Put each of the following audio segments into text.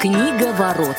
Книга ворот.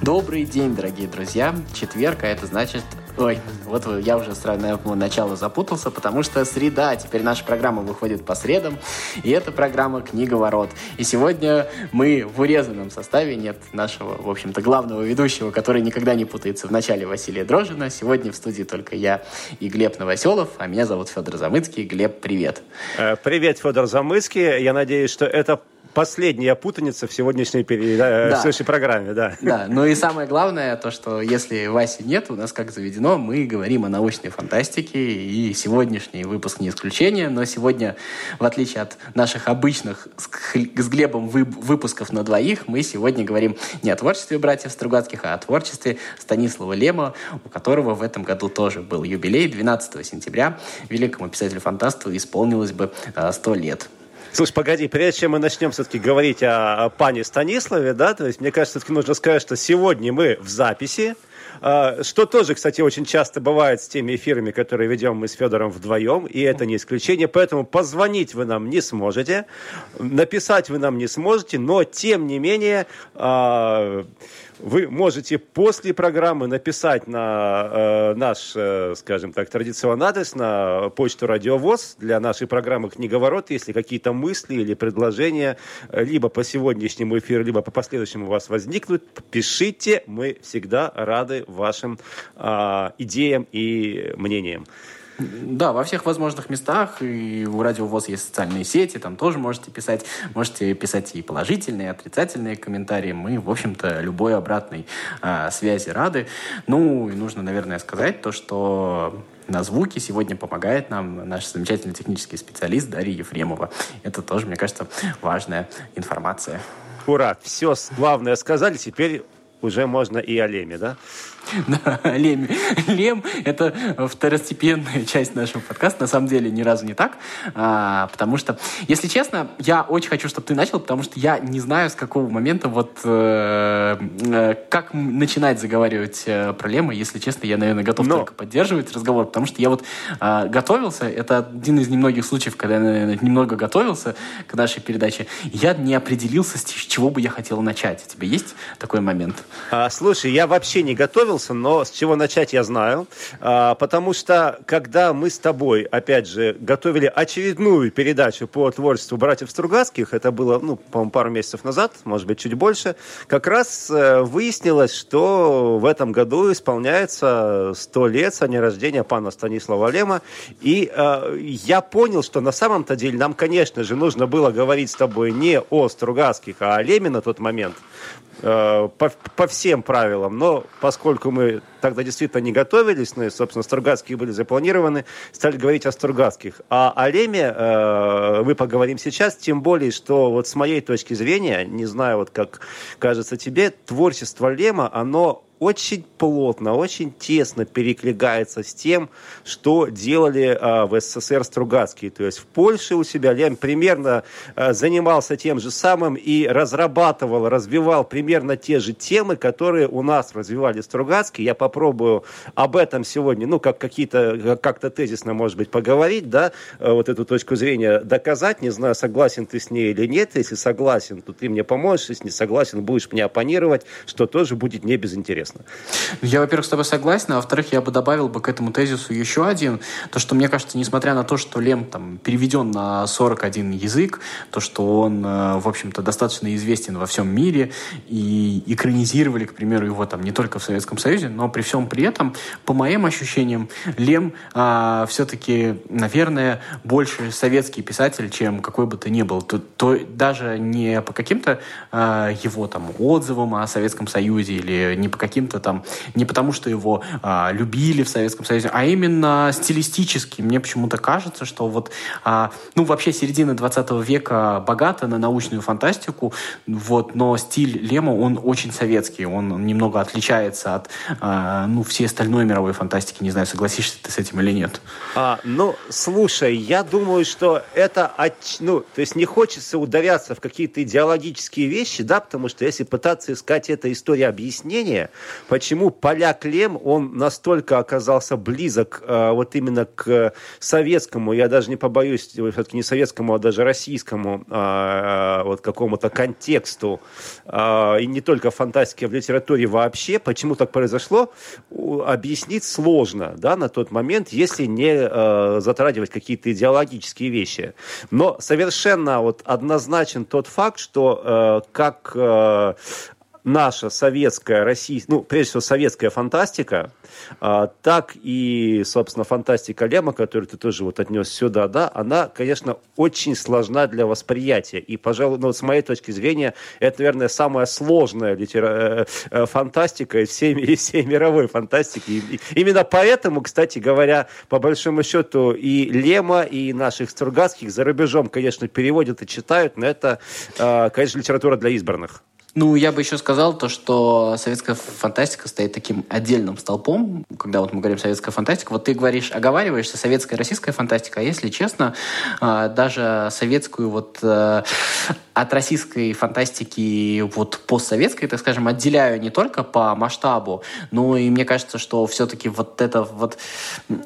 Добрый день, дорогие друзья. Четверг, а это значит Ой, вот я уже с самого начала запутался, потому что среда. Теперь наша программа выходит по средам, и это программа «Книга ворот». И сегодня мы в урезанном составе, нет нашего, в общем-то, главного ведущего, который никогда не путается в начале Василия Дрожина. Сегодня в студии только я и Глеб Новоселов, а меня зовут Федор Замыцкий. Глеб, привет. Э, привет, Федор Замыцкий. Я надеюсь, что это последняя путаница в сегодняшней, переда... да. в следующей программе, да. Да, ну и самое главное, то, что если Васи нет, у нас, как заведено, мы говорим о научной фантастике, и сегодняшний выпуск не исключение, но сегодня, в отличие от наших обычных с Глебом выпусков на двоих, мы сегодня говорим не о творчестве братьев Стругацких, а о творчестве Станислава Лема, у которого в этом году тоже был юбилей, 12 сентября, великому писателю-фантасту исполнилось бы 100 э, лет. Слушай, погоди, прежде чем мы начнем все-таки говорить о, о пане Станиславе, да, то есть мне кажется, все-таки нужно сказать, что сегодня мы в записи, что тоже, кстати, очень часто бывает с теми эфирами, которые ведем мы с Федором вдвоем, и это не исключение. Поэтому позвонить вы нам не сможете, написать вы нам не сможете, но тем не менее а, вы можете после программы написать на э, наш, э, скажем так, традиционный адрес, на почту Радиовоз для нашей программы «Книговорот», если какие-то мысли или предложения э, либо по сегодняшнему эфиру, либо по последующему у вас возникнут, пишите, мы всегда рады вашим э, идеям и мнениям. Да, во всех возможных местах. И у Радио ВОЗ есть социальные сети, там тоже можете писать. Можете писать и положительные, и отрицательные комментарии. Мы, в общем-то, любой обратной а, связи рады. Ну, и нужно, наверное, сказать то, что на звуки сегодня помогает нам наш замечательный технический специалист Дарья Ефремова. Это тоже, мне кажется, важная информация. Ура! Все главное сказали, теперь уже можно и о Леме, да? Да, Лем. Лем — это второстепенная часть нашего подкаста. На самом деле, ни разу не так. А, потому что, если честно, я очень хочу, чтобы ты начал, потому что я не знаю, с какого момента вот э, э, как начинать заговаривать э, про Лема. Если честно, я, наверное, готов Но... только поддерживать разговор, потому что я вот э, готовился. Это один из немногих случаев, когда я, наверное, немного готовился к нашей передаче. Я не определился, с чего бы я хотел начать. У тебя есть такой момент? А, слушай, я вообще не готовился готовился, но с чего начать я знаю. А, потому что, когда мы с тобой, опять же, готовили очередную передачу по творчеству братьев Стругацких, это было, ну, по-моему, пару месяцев назад, может быть, чуть больше, как раз э, выяснилось, что в этом году исполняется сто лет со дня рождения пана Станислава Лема. И э, я понял, что на самом-то деле нам, конечно же, нужно было говорить с тобой не о Стругацких, а о Леме на тот момент. Э, по, по всем правилам. Но поскольку мы тогда действительно не готовились, ну и, собственно, Стругацкие были запланированы, стали говорить о Стругацких. А о Леме э, мы поговорим сейчас, тем более, что вот с моей точки зрения, не знаю, вот как кажется тебе, творчество Лема, оно очень плотно, очень тесно перекликается с тем, что делали а, в СССР Стругацкие. То есть в Польше у себя Лем примерно а, занимался тем же самым и разрабатывал, развивал примерно те же темы, которые у нас развивали Стругацкие. Я попробую об этом сегодня, ну, как какие-то, как-то тезисно, может быть, поговорить, да, а, вот эту точку зрения доказать. Не знаю, согласен ты с ней или нет. Если согласен, то ты мне поможешь. Если не согласен, будешь мне оппонировать, что тоже будет не безинтересно интересно. Я, во-первых, с тобой согласен, а во-вторых, я бы добавил бы к этому тезису еще один. То, что мне кажется, несмотря на то, что Лем там переведен на 41 язык, то, что он, э, в общем-то, достаточно известен во всем мире, и экранизировали, к примеру, его там не только в Советском Союзе, но при всем при этом, по моим ощущениям, Лем а, все-таки, наверное, больше советский писатель, чем какой бы то ни был. То, то даже не по каким-то а, его там отзывам о Советском Союзе или не по каким каким-то там, не потому что его а, любили в Советском Союзе, а именно стилистически. Мне почему-то кажется, что вот, а, ну, вообще середина 20 века богата на научную фантастику, вот, но стиль Лема, он очень советский, он немного отличается от, а, ну, всей остальной мировой фантастики. Не знаю, согласишься ты с этим или нет. А, ну, слушай, я думаю, что это, ну, то есть не хочется ударяться в какие-то идеологические вещи, да, потому что если пытаться искать это история объяснения, почему поляк Лем, он настолько оказался близок э, вот именно к советскому, я даже не побоюсь, все-таки не советскому, а даже российскому э, вот какому-то контексту, э, и не только фантастики, а в литературе вообще, почему так произошло, объяснить сложно, да, на тот момент, если не э, затрагивать какие-то идеологические вещи. Но совершенно вот однозначен тот факт, что э, как э, наша советская, российская, ну, прежде всего, советская фантастика, а, так и, собственно, фантастика Лема, которую ты тоже вот отнес сюда, да, она, конечно, очень сложна для восприятия. И, пожалуй, ну, вот с моей точки зрения, это, наверное, самая сложная литера... Э, э, фантастика из всей, из всей мировой фантастики. И именно поэтому, кстати говоря, по большому счету и Лема, и наших Стругацких за рубежом, конечно, переводят и читают, но это, а, конечно, литература для избранных. Ну, я бы еще сказал то, что советская фантастика стоит таким отдельным столпом, когда вот мы говорим советская фантастика. Вот ты говоришь, оговариваешься советская российская фантастика, а если честно, а, даже советскую вот э, от российской фантастики вот постсоветской, так скажем, отделяю не только по масштабу, но и мне кажется, что все-таки вот это вот...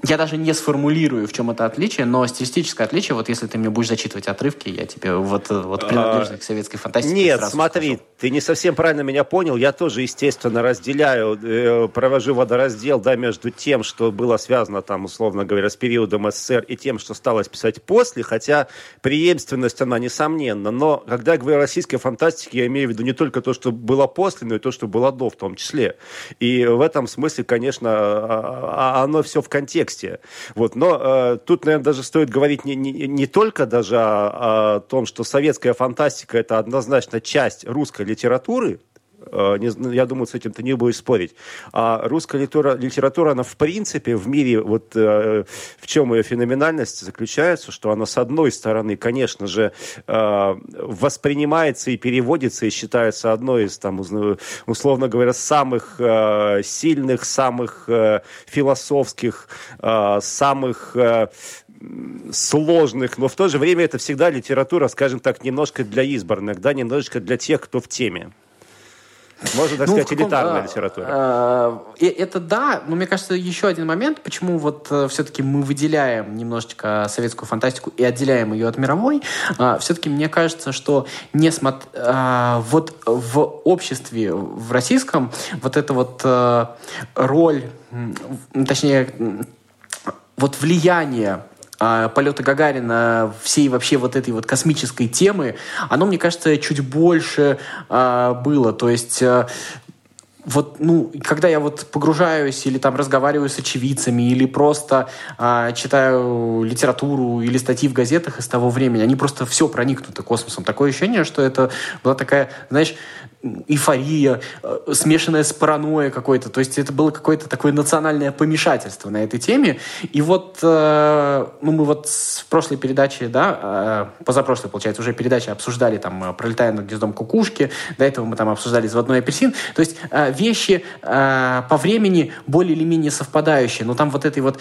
Я даже не сформулирую, в чем это отличие, но стилистическое отличие, вот если ты мне будешь зачитывать отрывки, я тебе вот, вот принадлежность к советской фантастике Нет, смотри, скажу. ты не совсем правильно меня понял. Я тоже, естественно, разделяю, э, провожу водораздел да, между тем, что было связано, там, условно говоря, с периодом СССР и тем, что сталось писать после, хотя преемственность, она несомненна. Но когда я говорю о российской фантастике, я имею в виду не только то, что было после, но и то, что было до в том числе. И в этом смысле, конечно, а, а, оно все в контексте. Вот. Но э, тут, наверное, даже стоит говорить не, не, не только даже о, о том, что советская фантастика – это однозначно часть русской литературы, Э, ну, я думаю, с этим ты не будешь спорить. А русская литература, литература, она в принципе в мире, вот э, в чем ее феноменальность заключается, что она с одной стороны, конечно же, э, воспринимается и переводится и считается одной из, там, условно говоря, самых сильных, самых философских, самых сложных, но в то же время это всегда литература, скажем так, немножко для избранных, да, немножечко для тех, кто в теме. Можно, так ну, сказать, элитарная литература. Э, это да, но мне кажется, еще один момент, почему вот э, все-таки мы выделяем немножечко советскую фантастику и отделяем ее от мировой. Э, все-таки мне кажется, что несмотря э, вот в обществе, в российском, вот эта вот э, роль, точнее, вот влияние а, полета Гагарина, всей вообще вот этой вот космической темы, оно, мне кажется, чуть больше а, было. То есть а, вот, ну, когда я вот погружаюсь или там разговариваю с очевидцами, или просто а, читаю литературу или статьи в газетах из того времени, они просто все проникнуты космосом. Такое ощущение, что это была такая, знаешь, эйфория, э, смешанная с паранойей какой-то. То есть это было какое-то такое национальное помешательство на этой теме. И вот, э, ну, мы вот в прошлой передаче, да, э, позапрошлой, получается, уже передачи обсуждали там «Пролетая над гнездом кукушки», до этого мы там обсуждали «Заводной апельсин». То есть вещи по времени более или менее совпадающие, но там вот этой вот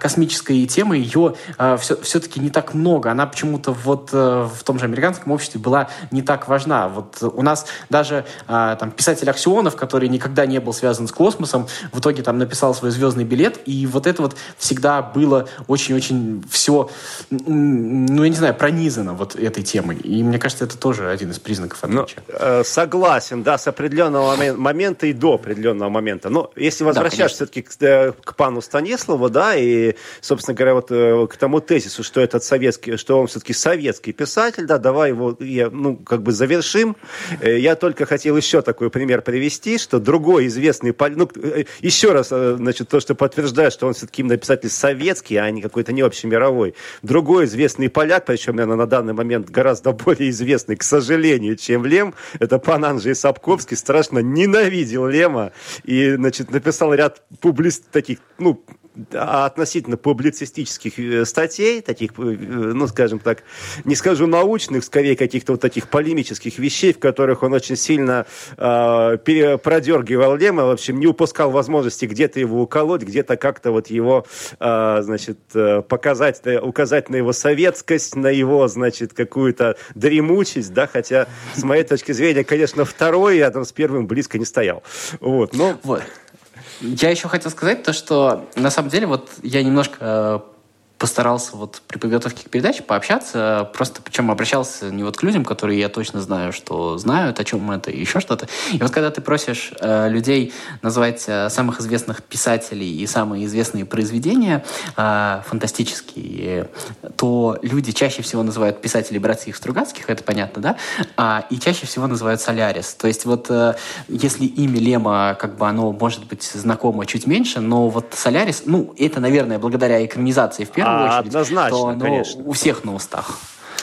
космической темы ее все, все-таки не так много. Она почему-то вот в том же американском обществе была не так важна. Вот у нас даже а, там, писатель Аксионов, который никогда не был связан с космосом, в итоге там написал свой звездный билет, и вот это вот всегда было очень-очень все, ну, я не знаю, пронизано вот этой темой. И мне кажется, это тоже один из признаков ну, отличия. Ну, э, согласен, да, с определенного момента и до определенного момента. Но если возвращаться да, все-таки к, э, к пану Станиславу, да, и, собственно говоря, вот э, к тому тезису, что этот советский, что он все-таки советский писатель, да, давай его, я, ну, как бы завершим. Э, я только хотел еще такой пример привести, что другой известный, ну, э, еще раз, э, значит, то, что подтверждает, что он все-таки именно писатель советский, а не какой-то не общемировой. Другой известный поляк, причем, наверное, на данный момент гораздо более известный, к сожалению, чем Лем, это пан Анджей Сапковский, страшно ненавидел Лема и, значит, написал ряд публист таких, ну, относительно публицистических э, статей, таких, э, ну, скажем так, не скажу научных, скорее каких-то вот таких полемических вещей, в которых он очень сильно э, продергивал Лема, в общем, не упускал возможности где-то его уколоть, где-то как-то вот его, э, значит, показать, указать на его советскость, на его, значит, какую-то дремучесть, да, хотя, с моей точки зрения, конечно, второй рядом с первым близко не стоял. Вот, но... Вот. Я еще хотел сказать то, что на самом деле вот я немножко э, постарался вот при подготовке к передаче пообщаться, просто причем обращался не вот к людям, которые я точно знаю, что знают, о чем это и еще что-то. И вот когда ты просишь э, людей назвать э, самых известных писателей и самые известные произведения э, фантастические, то люди чаще всего называют писателей братьев Стругацких, это понятно, да? А, и чаще всего называют Солярис. То есть вот э, если имя Лема, как бы оно может быть знакомо чуть меньше, но вот Солярис, ну, это, наверное, благодаря экранизации в первую первую очередь, однозначно, то оно конечно. у всех на устах.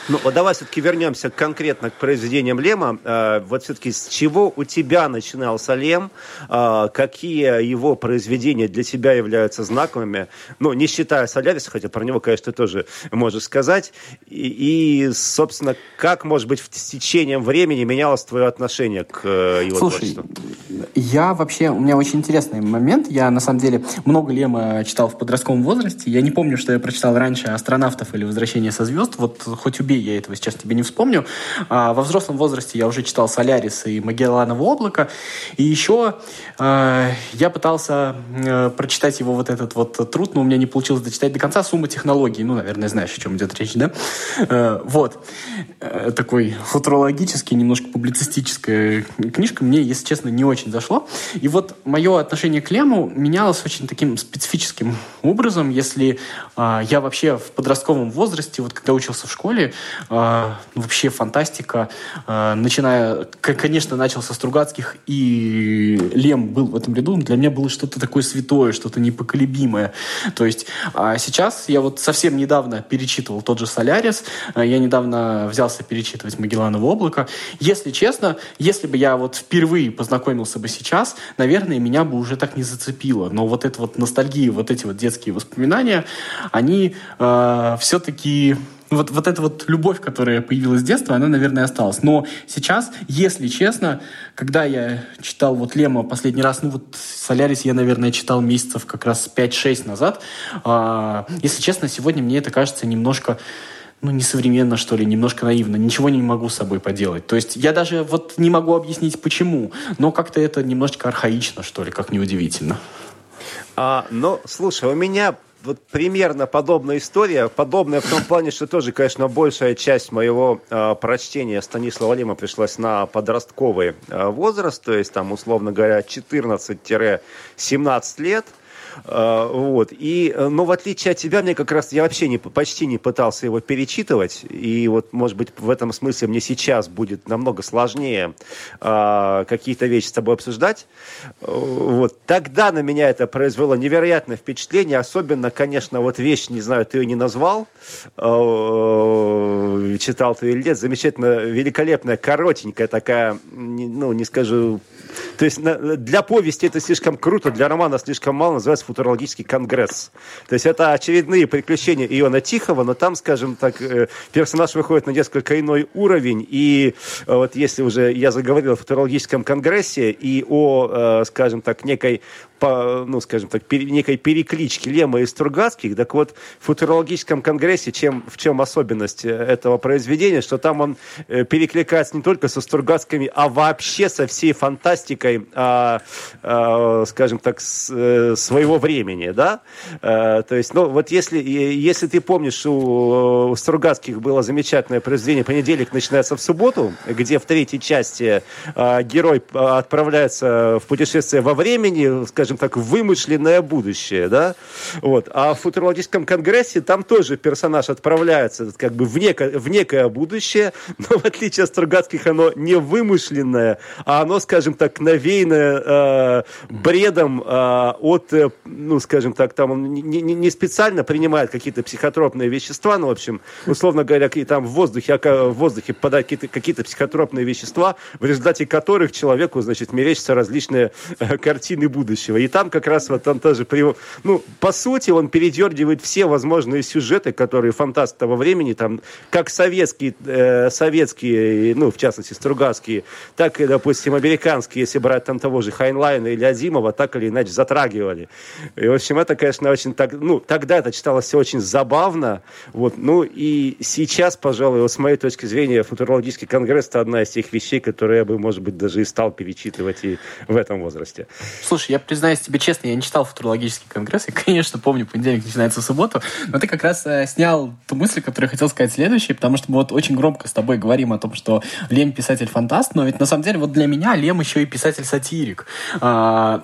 Ну, вот давай все-таки вернемся конкретно к произведениям Лема. Э, вот все-таки с чего у тебя начинался Лем? Э, какие его произведения для тебя являются знаковыми? Ну, не считая Соляриса, хотя про него, конечно, ты тоже можешь сказать. И, и собственно, как, может быть, в течением времени менялось твое отношение к э, его Слушай, творчеству? Я вообще... У меня очень интересный момент. Я, на самом деле, много Лема читал в подростковом возрасте. Я не помню, что я прочитал раньше «Астронавтов» или «Возвращение со звезд». Вот хоть убей я этого сейчас тебе не вспомню. А во взрослом возрасте я уже читал «Солярис» и «Магелланово облако». И еще э, я пытался э, прочитать его вот этот вот труд, но у меня не получилось дочитать до конца «Сумма технологий». Ну, наверное, знаешь, о чем идет речь, да? Э, вот. Э, такой футурологический, немножко публицистическая книжка. Мне, если честно, не очень зашло. И вот мое отношение к Лему менялось очень таким специфическим образом. Если э, я вообще в подростковом возрасте, вот когда учился в школе, э, вообще фантастика. Э, начиная, конечно, начал со Стругацких, и Лем был в этом ряду. Для меня было что-то такое святое, что-то непоколебимое. То есть а сейчас я вот совсем недавно перечитывал тот же «Солярис», я недавно взялся перечитывать «Магелланово облако». Если честно, если бы я вот впервые познакомился бы сейчас, наверное, меня бы уже так не зацепило. Но вот эта вот ностальгия, вот эти вот детские воспоминания, они э, все-таки вот, вот эта вот любовь, которая появилась с детства, она, наверное, осталась. Но сейчас, если честно, когда я читал вот Лема последний раз, ну вот Солярис я, наверное, читал месяцев как раз 5-6 назад, а, если честно, сегодня мне это кажется немножко ну, несовременно, что ли, немножко наивно. Ничего не могу с собой поделать. То есть я даже вот не могу объяснить, почему. Но как-то это немножечко архаично, что ли, как неудивительно. А, ну, слушай, у меня вот примерно подобная история, подобная в том плане, что тоже, конечно, большая часть моего э, прочтения Станислава Лима пришлась на подростковый э, возраст, то есть там, условно говоря, 14-17 лет – вот. И, э, но в отличие от тебя, мне как раз, я вообще не, почти не пытался его перечитывать. И вот, может быть, в этом смысле мне сейчас будет намного сложнее э, какие-то вещи с тобой обсуждать. Вот. Тогда на меня это произвело невероятное впечатление. Особенно, конечно, вот вещь, не знаю, ты ее не назвал, э, читал ты или нет, замечательно, великолепная, коротенькая такая, ну, не скажу... То есть для повести это слишком круто, для романа слишком мало, называется футурологический конгресс. То есть это очередные приключения Иона Тихого, но там, скажем так, э, персонаж выходит на несколько иной уровень. И э, вот если уже я заговорил о футурологическом конгрессе и о, э, скажем так, некой по, ну, скажем так, пере, некой переклички Лема и Стругацких. Так вот, в футурологическом конгрессе чем, в чем особенность этого произведения, что там он перекликается не только со Стругацкими, а вообще со всей фантастикой, а, а, скажем так, с, своего времени, да, э, то есть, ну, вот если, если ты помнишь, у, у Стругацких было замечательное произведение «Понедельник начинается в субботу», где в третьей части э, герой отправляется в путешествие во времени, скажем так, в вымышленное будущее, да, вот, а в футурологическом конгрессе там тоже персонаж отправляется как бы в некое, в некое будущее, но в отличие от Стругацких оно не вымышленное, а оно, скажем так, на, навеянное э, бредом э, от, э, ну, скажем так, там он не, не, не специально принимает какие-то психотропные вещества, ну, в общем, условно говоря, и там в воздухе, в воздухе попадают какие-то, какие-то психотропные вещества, в результате которых человеку, значит, мерещатся различные э, картины будущего. И там как раз вот он тоже, при, ну, по сути, он передергивает все возможные сюжеты, которые фантаст того времени, там, как советские, э, советские, ну, в частности, Стругацкие, так и, допустим, американские, если брать там того же Хайнлайна или Азимова, так или иначе затрагивали. И, в общем, это, конечно, очень так, ну, тогда это читалось все очень забавно, вот, ну, и сейчас, пожалуй, вот с моей точки зрения, футурологический конгресс это одна из тех вещей, которые я бы, может быть, даже и стал перечитывать и в этом возрасте. Слушай, я признаюсь тебе честно, я не читал футурологический конгресс, и, конечно, помню, понедельник начинается в субботу, но ты как раз э, снял ту мысль, которую я хотел сказать следующей, потому что мы вот очень громко с тобой говорим о том, что Лем писатель-фантаст, но ведь на самом деле вот для меня Лем еще и писатель-сатирик. А,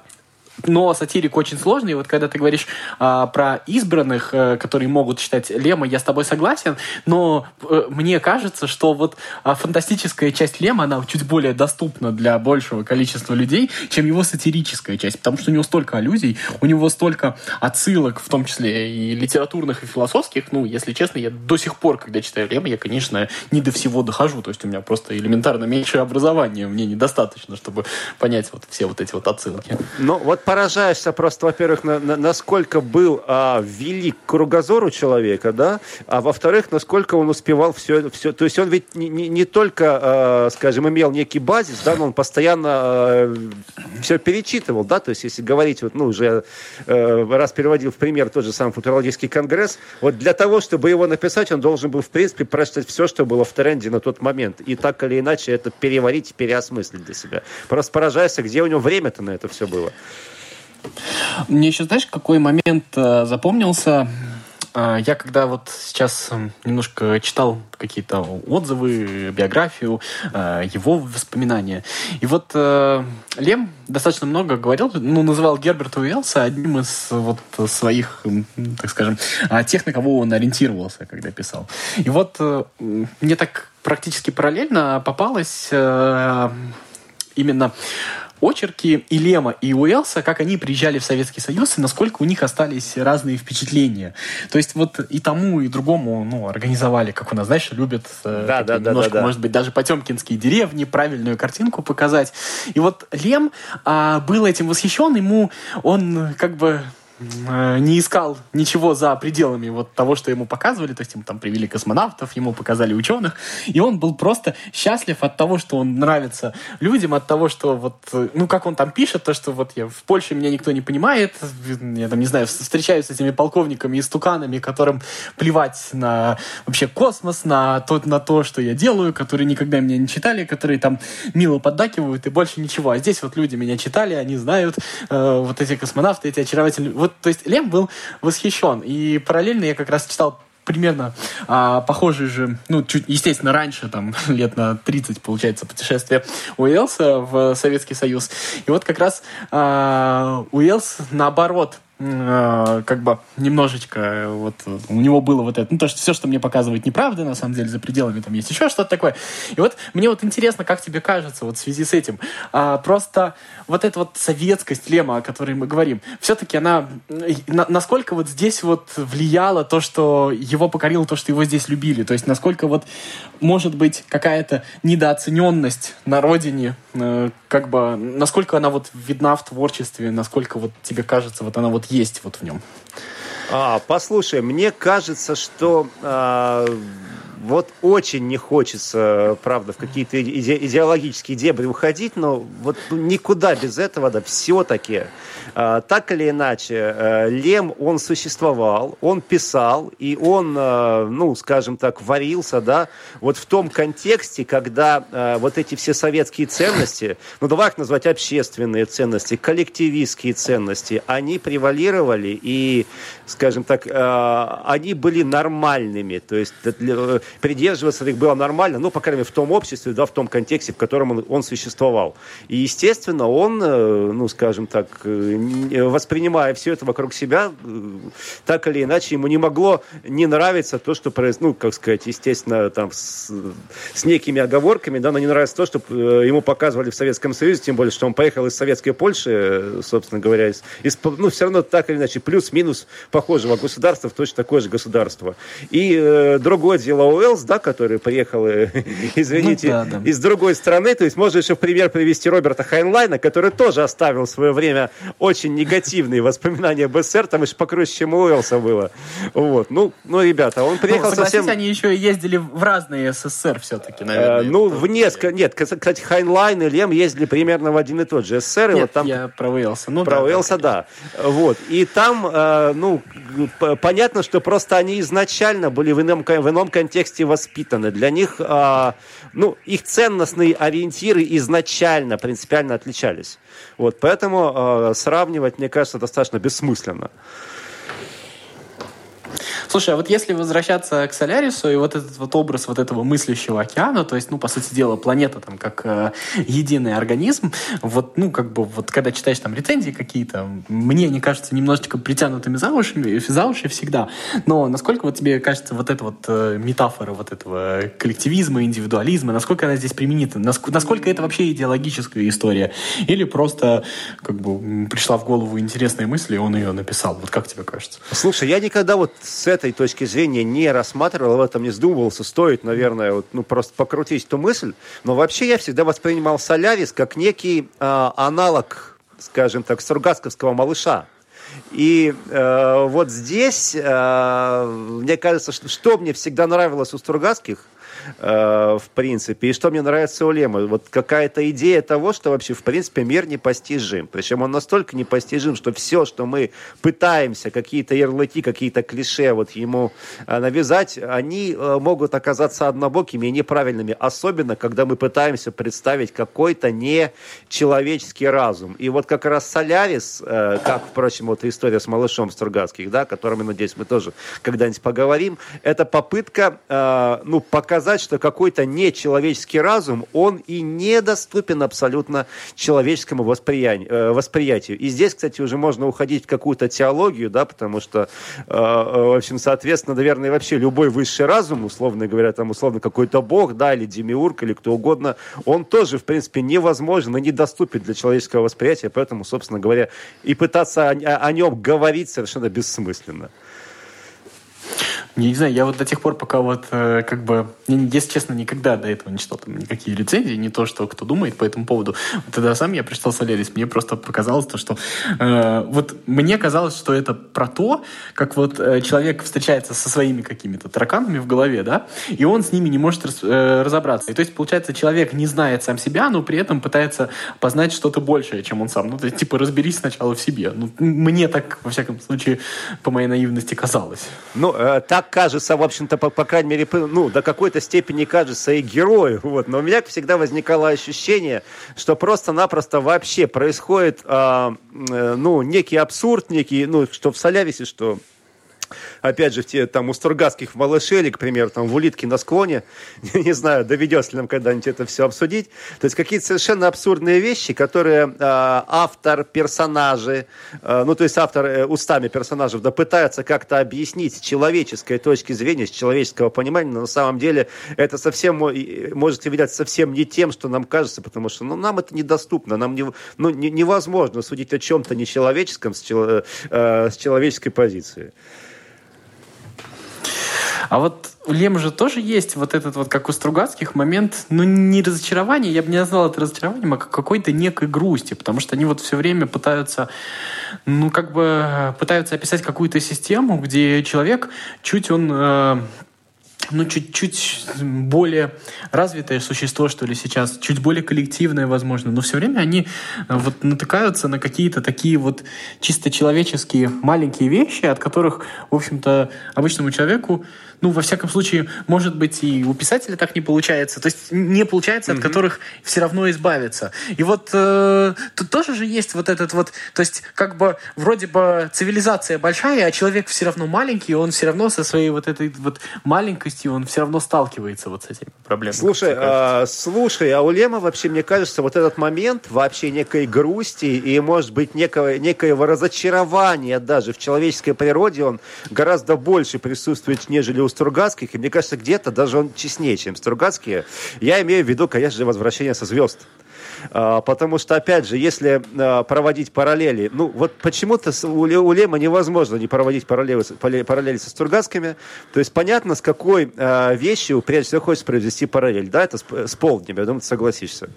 но сатирик очень сложный. Вот когда ты говоришь а, про избранных, а, которые могут читать Лема, я с тобой согласен. Но а, мне кажется, что вот а, фантастическая часть Лема, она чуть более доступна для большего количества людей, чем его сатирическая часть. Потому что у него столько аллюзий, у него столько отсылок, в том числе и литературных, и философских. Ну, если честно, я до сих пор, когда читаю Лема, я, конечно, не до всего дохожу. То есть у меня просто элементарно меньше образования. Мне недостаточно, чтобы понять вот все вот эти вот отсылки. Ну, вот поражаешься просто, во-первых, на, на, насколько был а, велик кругозор у человека, да, а во-вторых, насколько он успевал все, все. То есть он ведь не, не, не только, а, скажем, имел некий базис, да, но он постоянно а, все перечитывал, да, то есть если говорить, вот, ну, уже а, раз переводил в пример тот же самый футурологический конгресс, вот для того, чтобы его написать, он должен был, в принципе, прочитать все, что было в тренде на тот момент, и так или иначе это переварить переосмыслить для себя. Просто поражаешься, где у него время-то на это все было. Мне еще, знаешь, какой момент э, запомнился? Э, я когда вот сейчас э, немножко читал какие-то отзывы, биографию, э, его воспоминания. И вот э, Лем достаточно много говорил, ну, называл Герберта Уэллса одним из вот своих, так скажем, э, тех, на кого он ориентировался, когда писал. И вот мне так практически параллельно попалось именно очерки и Лема, и Уэлса, как они приезжали в Советский Союз, и насколько у них остались разные впечатления. То есть вот и тому, и другому ну, организовали, как у нас, знаешь, любят э, да, да, немножко, да, да, может быть, даже потемкинские деревни, правильную картинку показать. И вот Лем а, был этим восхищен, ему он как бы не искал ничего за пределами вот того, что ему показывали, то есть ему там привели космонавтов, ему показали ученых, и он был просто счастлив от того, что он нравится людям, от того, что вот, ну, как он там пишет, то, что вот я в Польше меня никто не понимает, я там, не знаю, встречаюсь с этими полковниками и стуканами, которым плевать на вообще космос, на то, на то, что я делаю, которые никогда меня не читали, которые там мило поддакивают и больше ничего. А здесь вот люди меня читали, они знают, э, вот эти космонавты, эти очаровательные вот, то есть Лем был восхищен. И параллельно я как раз читал примерно а, похожий же, ну, чуть, естественно, раньше, там, лет на 30, получается, путешествие Уэллса в Советский Союз. И вот как раз а, Уэллс, наоборот, как бы немножечко вот у него было вот это, ну то, что все, что мне показывает неправда, на самом деле за пределами там есть еще что-то такое. И вот мне вот интересно, как тебе кажется вот в связи с этим, а, просто вот эта вот советскость Лема, о которой мы говорим, все-таки она на, насколько вот здесь вот влияло то, что его покорило, то, что его здесь любили, то есть насколько вот может быть какая-то недооцененность на родине, э, как бы насколько она вот видна в творчестве, насколько вот тебе кажется вот она вот есть вот в нем. А, послушай, мне кажется, что а, вот очень не хочется, правда, в какие-то иде идеологические дебри уходить, но вот никуда без этого, да, все-таки а, так или иначе, а, Лем, он существовал, он писал, и он, а, ну, скажем так, варился, да, вот в том контексте, когда а, вот эти все советские ценности, ну, давай их назвать общественные ценности, коллективистские ценности, они превалировали, и, скажем так, а, они были нормальными, то есть придерживаться их было нормально, ну, по крайней мере, в том обществе, да, в том контексте, в котором он, он существовал. И, естественно, он, э, ну, скажем так, э, воспринимая все это вокруг себя, э, так или иначе, ему не могло не нравиться то, что происходит, ну, как сказать, естественно, там, с, с некими оговорками, да, но не нравится то, что ему показывали в Советском Союзе, тем более, что он поехал из Советской Польши, собственно говоря, из, из ну, все равно так или иначе, плюс-минус похожего государства в точно такое же государство. И э, другое дело Уэллс, да, который приехал, э, извините, ну, да, да. из другой страны, то есть можно еще в пример привести Роберта Хайнлайна, который тоже оставил в свое время очень негативные воспоминания об СССР, там еще покруче, чем у Уэллса было. Вот. Ну, ну, ребята, он приехал ну, совсем... они еще ездили в разные СССР все-таки, наверное. Э, ну, в несколько... Нет, кстати, Хайнлайн и Лем ездили примерно в один и тот же СССР. Нет, вот там... я про Уэллса. Ну, про да, Уэлса, да. да. Вот. И там, э, ну, понятно, что просто они изначально были в ином, в ином контексте воспитаны. Для них, э, ну, их ценностные ориентиры изначально принципиально отличались. Вот, поэтому э, сравнивать, мне кажется, достаточно бессмысленно. Слушай, а вот если возвращаться к Солярису и вот этот вот образ вот этого мыслящего океана, то есть, ну, по сути дела, планета там как э, единый организм, вот, ну, как бы, вот когда читаешь там рецензии какие-то, мне они кажутся немножечко притянутыми за уши, за уши всегда, но насколько вот тебе кажется вот эта вот э, метафора вот этого коллективизма, индивидуализма, насколько она здесь применита, насколько, насколько это вообще идеологическая история, или просто как бы пришла в голову интересная мысль, и он ее написал, вот как тебе кажется? Слушай, я никогда вот с этой точки зрения не рассматривал, об этом не задумывался. Стоит, наверное, вот, ну, просто покрутить эту мысль. Но вообще я всегда воспринимал Солярис как некий э, аналог, скажем так, сургасковского малыша. И э, вот здесь, э, мне кажется, что, что мне всегда нравилось у Стругацких, Э, в принципе. И что мне нравится у Лема, вот какая-то идея того, что вообще, в принципе, мир непостижим. Причем он настолько непостижим, что все, что мы пытаемся, какие-то ярлыки, какие-то клише вот ему э, навязать, они э, могут оказаться однобокими и неправильными. Особенно, когда мы пытаемся представить какой-то нечеловеческий разум. И вот как раз Солярис, как, впрочем, вот история с малышом Стругацких, да, о котором, я надеюсь, мы тоже когда-нибудь поговорим, это попытка, ну, показать сказать, что какой-то нечеловеческий разум, он и недоступен абсолютно человеческому восприятию. Э, восприятию. И здесь, кстати, уже можно уходить в какую-то теологию, да, потому что, э, э, в общем, соответственно, наверное, вообще любой высший разум, условно говоря, там, условно, какой-то бог, да, или демиург, или кто угодно, он тоже, в принципе, невозможен и недоступен для человеческого восприятия, поэтому, собственно говоря, и пытаться о, о нем говорить совершенно бессмысленно. Я не знаю, я вот до тех пор, пока вот э, как бы, если честно, никогда до этого не читал там никакие рецензии, не то, что кто думает по этому поводу. Тогда сам я прочитал Солярис, мне просто показалось то, что э, вот мне казалось, что это про то, как вот э, человек встречается со своими какими-то тараканами в голове, да, и он с ними не может раз, э, разобраться. И то есть, получается, человек не знает сам себя, но при этом пытается познать что-то большее, чем он сам. Ну, то есть, типа, разберись сначала в себе. Ну, мне так, во всяком случае, по моей наивности казалось. Ну, э, так так кажется, в общем-то, по, по крайней мере, ну, до какой-то степени кажется и герою. Вот. Но у меня всегда возникало ощущение, что просто-напросто вообще происходит, э, э, ну, некий абсурд, некий, ну, что в Солярисе, что опять же, в те, там, у Стругацких в Малышеле, к примеру, там, в Улитке на склоне, не знаю, доведется ли нам когда-нибудь это все обсудить, то есть какие-то совершенно абсурдные вещи, которые э, автор, персонажи, э, ну, то есть автор э, устами персонажей, да, пытается как-то объяснить с человеческой точки зрения, с человеческого понимания, но на самом деле это совсем может являться совсем не тем, что нам кажется, потому что ну, нам это недоступно, нам не, ну, не, невозможно судить о чем-то нечеловеческом с, чело, э, с человеческой позиции. А вот у Лема же тоже есть вот этот вот, как у Стругацких, момент, ну, не разочарования, я бы не назвал это разочарованием, а какой-то некой грусти, потому что они вот все время пытаются, ну, как бы, пытаются описать какую-то систему, где человек чуть он э, ну, чуть-чуть более развитое существо, что ли, сейчас, чуть более коллективное, возможно, но все время они э, вот натыкаются на какие-то такие вот чисто человеческие маленькие вещи, от которых, в общем-то, обычному человеку ну, во всяком случае, может быть, и у писателя так не получается. То есть не получается, mm-hmm. от которых все равно избавиться. И вот э, тут тоже же есть вот этот вот... То есть как бы вроде бы цивилизация большая, а человек все равно маленький, и он все равно со своей вот этой вот маленькой грустью, он все равно сталкивается вот с этими проблемами. Слушай, а, слушай, а у Лема вообще, мне кажется, вот этот момент вообще некой грусти и, может быть, некого, некоего разочарования даже в человеческой природе, он гораздо больше присутствует, нежели у Стругацких, и мне кажется, где-то даже он честнее, чем Стругацкие. Я имею в виду, конечно же, «Возвращение со звезд». А, потому что, опять же, если а, проводить параллели, ну вот почему-то у Лема невозможно не проводить параллели, параллели со Стругацкими, то есть понятно, с какой а, вещью прежде всего хочется провести параллель, да, это с, с полднем, я думаю, ты согласишься.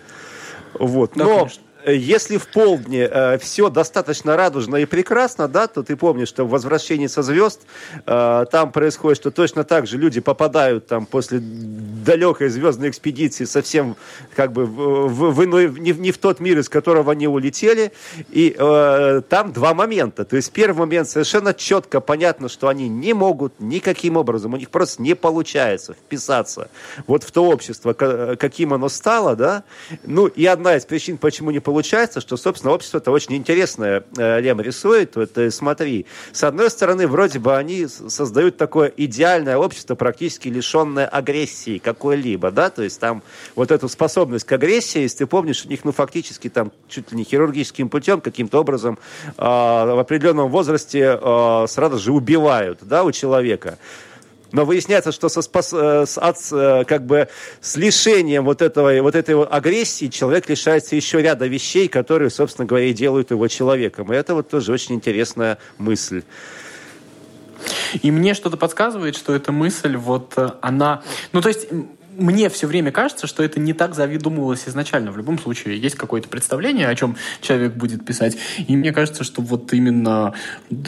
Вот. Но, да, если в полдне э, все достаточно радужно и прекрасно, да, то ты помнишь, что в «Возвращении со звезд» э, там происходит, что точно так же люди попадают там после далекой звездной экспедиции совсем как бы в, в иной, не, не в тот мир, из которого они улетели. И э, там два момента. То есть первый момент совершенно четко понятно, что они не могут никаким образом, у них просто не получается вписаться вот в то общество, каким оно стало, да. Ну и одна из причин, почему не получается, что, собственно, общество это очень интересное э, Лем рисует. Вот э, смотри, с одной стороны, вроде бы они создают такое идеальное общество, практически лишенное агрессии какой-либо, да, то есть там вот эту способность к агрессии, если ты помнишь, у них, ну, фактически там чуть ли не хирургическим путем каким-то образом э, в определенном возрасте э, сразу же убивают, да, у человека. Но выясняется, что со спас, э, с, от, э, как бы, с лишением вот, этого, вот этой вот агрессии человек лишается еще ряда вещей, которые, собственно говоря, и делают его человеком. И это вот тоже очень интересная мысль. И мне что-то подсказывает, что эта мысль, вот э, она... Ну, то есть мне все время кажется, что это не так завидумывалось изначально. В любом случае, есть какое-то представление, о чем человек будет писать. И мне кажется, что вот именно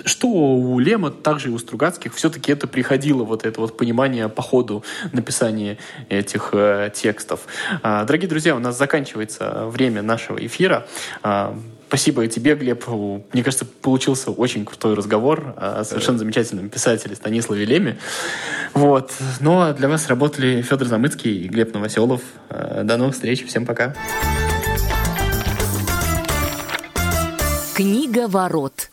что у Лема, так же и у Стругацких, все-таки это приходило, вот это вот понимание по ходу написания этих э, текстов. А, дорогие друзья, у нас заканчивается время нашего эфира. А, Спасибо тебе, Глеб. Мне кажется, получился очень крутой разговор о совершенно замечательном писателе Станиславе Леме. Вот. Ну, а для вас работали Федор Замыцкий и Глеб Новоселов. Э, до новых встреч. Всем пока. Книга ворот.